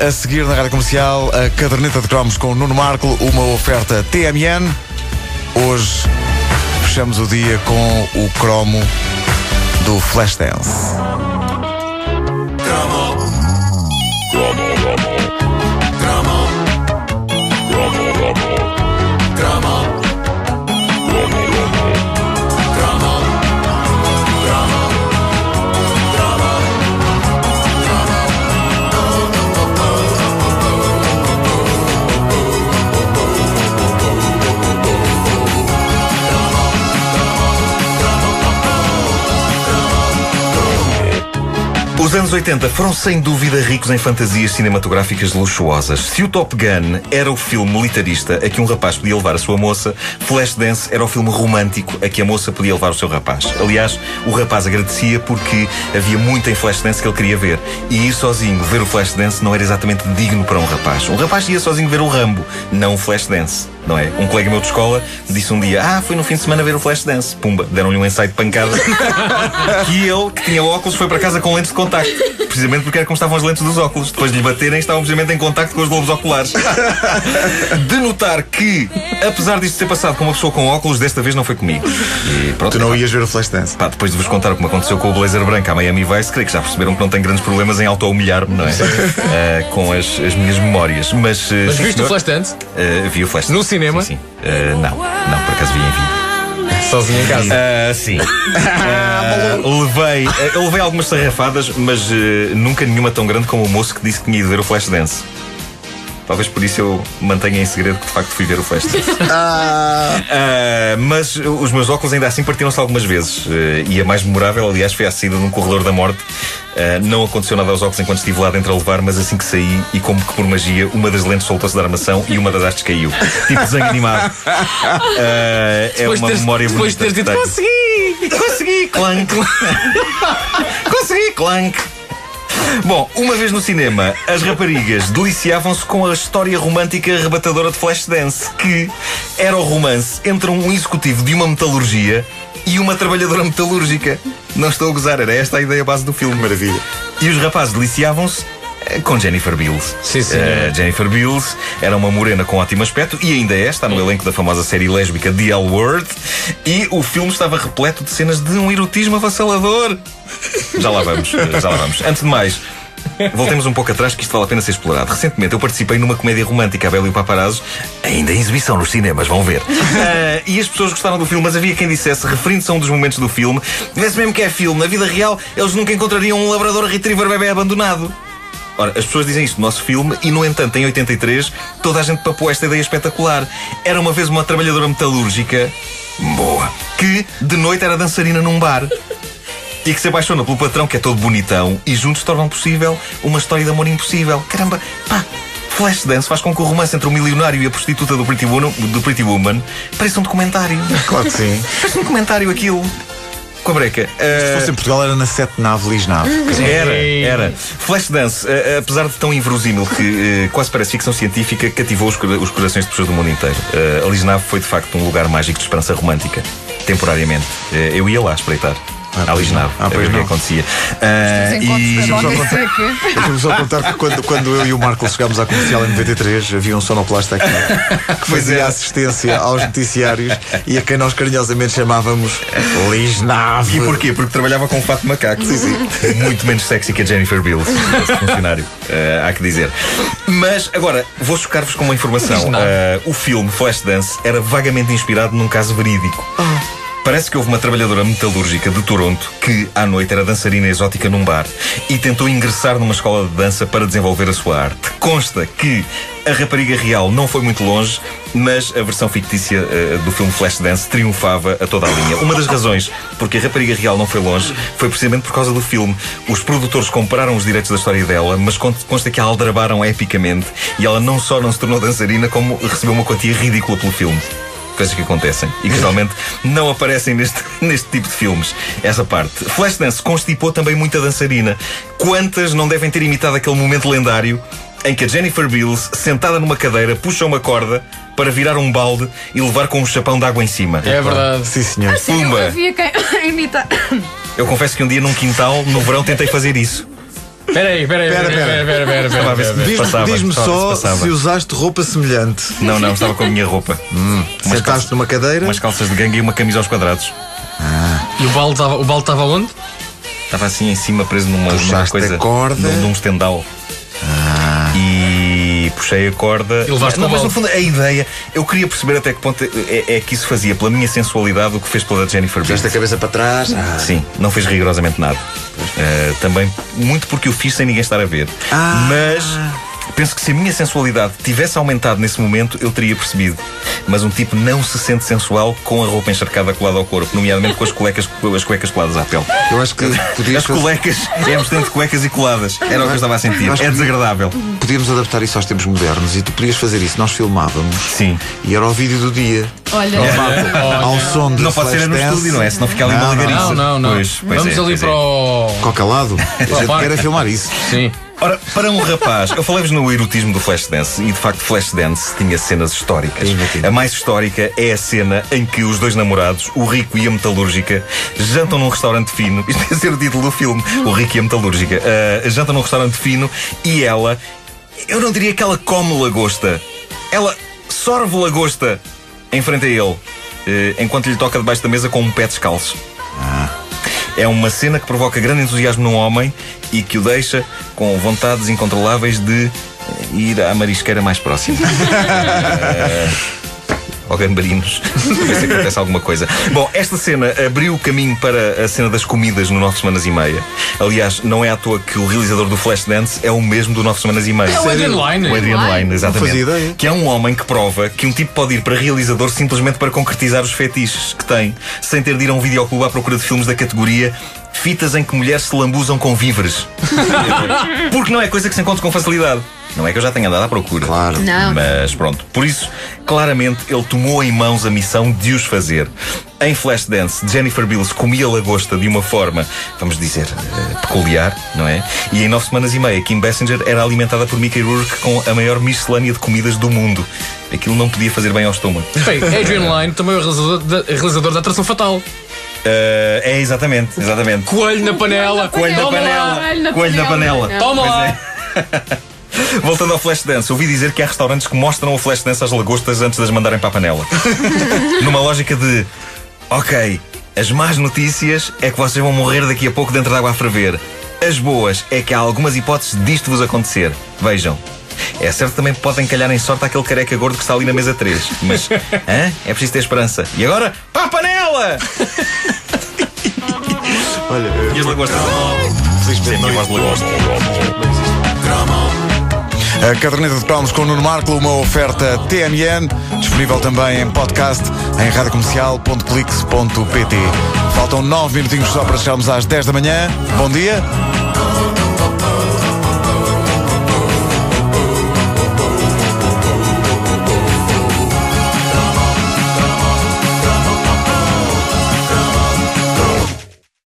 A seguir na rádio comercial, a caderneta de cromos com o Nuno Marco, uma oferta TMN. Hoje fechamos o dia com o cromo do Flashdance. Os anos 80 foram sem dúvida ricos em fantasias cinematográficas luxuosas. Se o Top Gun era o filme militarista a que um rapaz podia levar a sua moça, Flashdance era o filme romântico a que a moça podia levar o seu rapaz. Aliás, o rapaz agradecia porque havia muito em Flashdance que ele queria ver. E ir sozinho ver o Flashdance não era exatamente digno para um rapaz. Um rapaz ia sozinho ver o Rambo, não o Flashdance não é? Um colega meu de escola disse um dia: Ah, fui no fim de semana ver o Flashdance. Pumba, deram-lhe um ensaio de pancada. que ele, que tinha óculos, foi para casa com lentes de contacto. Precisamente porque era como estavam as lentes dos óculos. Depois de lhe baterem, estavam precisamente em contacto com os globos oculares. de notar que, apesar disto ter passado com uma pessoa com óculos, desta vez não foi comigo. E pronto, tu não ias ver o Flashdance? Pá, depois de vos contar como aconteceu com o blazer branco à Miami Vice, creio que já perceberam que não tenho grandes problemas em auto-humilhar-me, não é? Uh, com as, as minhas memórias. Mas, uh, Mas viste senhor, o Flashdance? Uh, vi o Flashdance. No cinema? Sim, sim. Uh, não, não, por acaso vi em vídeo. Sozinho em casa? Uh, sim. Uh, levei, uh, levei algumas sarrafadas, mas nunca nenhuma tão grande como o moço que disse que tinha ido ver o Flashdance. Talvez por isso eu mantenha em segredo que de facto fui ver o Flashdance. Ah. mas os meus óculos ainda assim partiram-se algumas vezes. e a mais memorável, aliás, foi a saída num corredor da morte Uh, não aconteceu nada aos óculos enquanto estive lá dentro a levar, mas assim que saí, e como que por magia, uma das lentes soltou-se da armação e uma das hastes caiu. Tipo desenho animado. Uh, é uma teres, memória depois bonita. Depois de teres dito, consegui! Consegui! Clank! consegui! Clank! Bom, uma vez no cinema, as raparigas deliciavam-se com a história romântica arrebatadora de Flashdance, que era o romance entre um executivo de uma metalurgia e uma trabalhadora metalúrgica. Não estou a gozar, era esta a ideia base do filme. Maravilha. E os rapazes deliciavam-se com Jennifer Beals. Sim, sim. Uh, Jennifer Beals era uma morena com ótimo aspecto e ainda é, está no elenco da famosa série lésbica The L Word. E o filme estava repleto de cenas de um erotismo avassalador. Já lá vamos, já lá vamos. Antes de mais, Voltemos um pouco atrás que isto vale a pena ser explorado. Recentemente eu participei numa comédia romântica, A Bela e o Paparazzo, ainda em exibição nos cinemas, vão ver. Uh, e as pessoas gostaram do filme, mas havia quem dissesse, referindo-se a um dos momentos do filme, vê-se mesmo que é filme. Na vida real, eles nunca encontrariam um labrador retriever bebê abandonado. Ora, as pessoas dizem isto no nosso filme e, no entanto, em 83, toda a gente papou esta ideia espetacular. Era uma vez uma trabalhadora metalúrgica, boa, que de noite era dançarina num bar e que se apaixona pelo patrão que é todo bonitão e juntos tornam possível uma história de amor impossível. Caramba, pá, Flashdance faz com que o romance entre o milionário e a prostituta do Pretty Woman, do Pretty Woman pareça um documentário. Claro que sim. Parece um documentário aquilo. Com a breca. Se fosse em Portugal era na sete nave Lisnave. Era, era. Flashdance, uh, apesar de tão inverosímil que uh, quase parece ficção científica, cativou os, os, corações de pessoas do mundo inteiro. Uh, a Lisnave foi de facto um lugar mágico de esperança romântica, temporariamente. eu ia lá espreitar. Ah, Alisnado. Ah, pois o que acontecia. Uh, e deixa-me só contar que quando, quando eu e o Marco chegámos à comercial em 93 havia um sonoplasta aqui que fazia é. assistência aos noticiários e a quem nós carinhosamente chamávamos Lisnave. E porquê? Porque trabalhava com um fato de macaco. Sim, sim. Muito menos sexy que a Jennifer Bills, esse funcionário, uh, há que dizer. Mas agora, vou chocar-vos com uma informação. Uh, o filme Flashdance era vagamente inspirado num caso verídico. Oh. Parece que houve uma trabalhadora metalúrgica de Toronto que, à noite, era dançarina exótica num bar e tentou ingressar numa escola de dança para desenvolver a sua arte. Consta que a rapariga real não foi muito longe, mas a versão fictícia uh, do filme Flashdance triunfava a toda a linha. Uma das razões porque a rapariga real não foi longe foi precisamente por causa do filme. Os produtores compraram os direitos da história dela, mas consta que a aldrabaram epicamente e ela não só não se tornou dançarina, como recebeu uma quantia ridícula pelo filme coisas que acontecem e que geralmente não aparecem neste, neste tipo de filmes. Essa parte. Flashdance constipou também muita dançarina. Quantas não devem ter imitado aquele momento lendário em que a Jennifer Beals, sentada numa cadeira, puxa uma corda para virar um balde e levar com um chapão de água em cima. É verdade. Sim, senhor. Assim, Eu havia quem imitar. Eu confesso que um dia num quintal, no verão, tentei fazer isso. Espera aí, espera aí, Espera, espera, espera. espera, espera, Estava a ver se espera. me Diz-me só se usaste roupa semelhante. Não, não, estava com a minha roupa. Hum, Umas Sentaste numa cadeira. Umas calças de gangue e uma camisa aos quadrados. E o balde estava o balde estava onde? Estava assim em cima, preso numa, numa coisa. a corda. Num, num estendal. E puxei a corda. E levaste não, mas no fundo a ideia, eu queria perceber até que ponto é, é que isso fazia pela minha sensualidade o que fez pela da Jennifer Puxaste a cabeça para trás. Ah. Sim, não fez rigorosamente nada. Eh, também muito porque eu fiz sem ninguém estar a ver. Ah. Mas penso que se a minha sensualidade tivesse aumentado nesse momento, eu teria percebido. Mas um tipo não se sente sensual com a roupa encharcada colada ao corpo, nomeadamente com as cuecas, as cuecas coladas à pele. Eu acho que podias, As cuecas, é bastante cuecas e coladas. Era o que eu estava a sentir. É desagradável. podíamos adaptar isso aos tempos modernos e tu podias fazer isso. Nós filmávamos Sim. e era o vídeo do dia. Olha, Ao som de Não pode ser no estúdio, não é? Senão fica ali uma Não, não, lagariça. Não, não, não. Pois, pois Vamos é, ali é. para o. Cocalado. A gente quer é filmar isso. Sim. Ora, para um rapaz, eu falei-vos no erotismo do Flashdance e de facto Flashdance tinha cenas históricas. Tinha. A mais histórica é a cena em que os dois namorados, o Rico e a Metalúrgica, jantam num restaurante fino. Isto deve ser o título do filme, o Rico e a Metalúrgica. Ah, jantam num restaurante fino e ela, eu não diria que ela come lagosta, ela sorve lagosta em frente a ele, eh, enquanto lhe toca debaixo da mesa com um pé descalço. É uma cena que provoca grande entusiasmo num homem e que o deixa com vontades incontroláveis de ir à marisqueira mais próxima. Ou gambarinos, ver se acontece alguma coisa. Bom, esta cena abriu o caminho para a cena das comidas no Nove Semanas e Meia. Aliás, não é à toa que o realizador do Flashdance é o mesmo do Nove Semanas e Meia. É o Adrian Line. O Adrian Lyne, exatamente. fazia ideia. Que é um homem que prova que um tipo pode ir para realizador simplesmente para concretizar os fetiches que tem, sem ter de ir a um videoclube à procura de filmes da categoria fitas em que mulheres se lambuzam com víveres. Porque não é coisa que se encontra com facilidade. Não é que eu já tenha andado à procura. Claro. Não. Mas pronto. Por isso, claramente, ele tomou em mãos a missão de os fazer. Em Flashdance, Jennifer Beals comia lagosta de uma forma, vamos dizer, eh, peculiar, não é? E em nove semanas e meia, Kim Basinger era alimentada por Mickey Rourke com a maior miscelânea de comidas do mundo. Aquilo não podia fazer bem ao estômago. Bem, Adrian Line também é o realizador da, realizador da Atração Fatal. Eh, é exatamente, exatamente. Coelho na panela. Coelho na panela. Coelho na panela. Toma lá. Voltando ao Flashdance, ouvi dizer que há restaurantes que mostram o Flashdance às lagostas antes de as mandarem para a panela. Numa lógica de, ok, as más notícias é que vocês vão morrer daqui a pouco dentro de água a ferver. As boas é que há algumas hipóteses disto vos acontecer. Vejam. É certo que também podem calhar em sorte aquele careca gordo que está ali na mesa 3. Mas hã? é preciso ter esperança. E agora, para a panela! Olha, E as lagostas? felizmente não gosto de lagosta. A caderneta de cromos com o Nuno Marco, uma oferta TMN, disponível também em podcast em radiocomercial.clix.pt. Faltam 9 minutinhos só para chegarmos às 10 da manhã. Bom dia.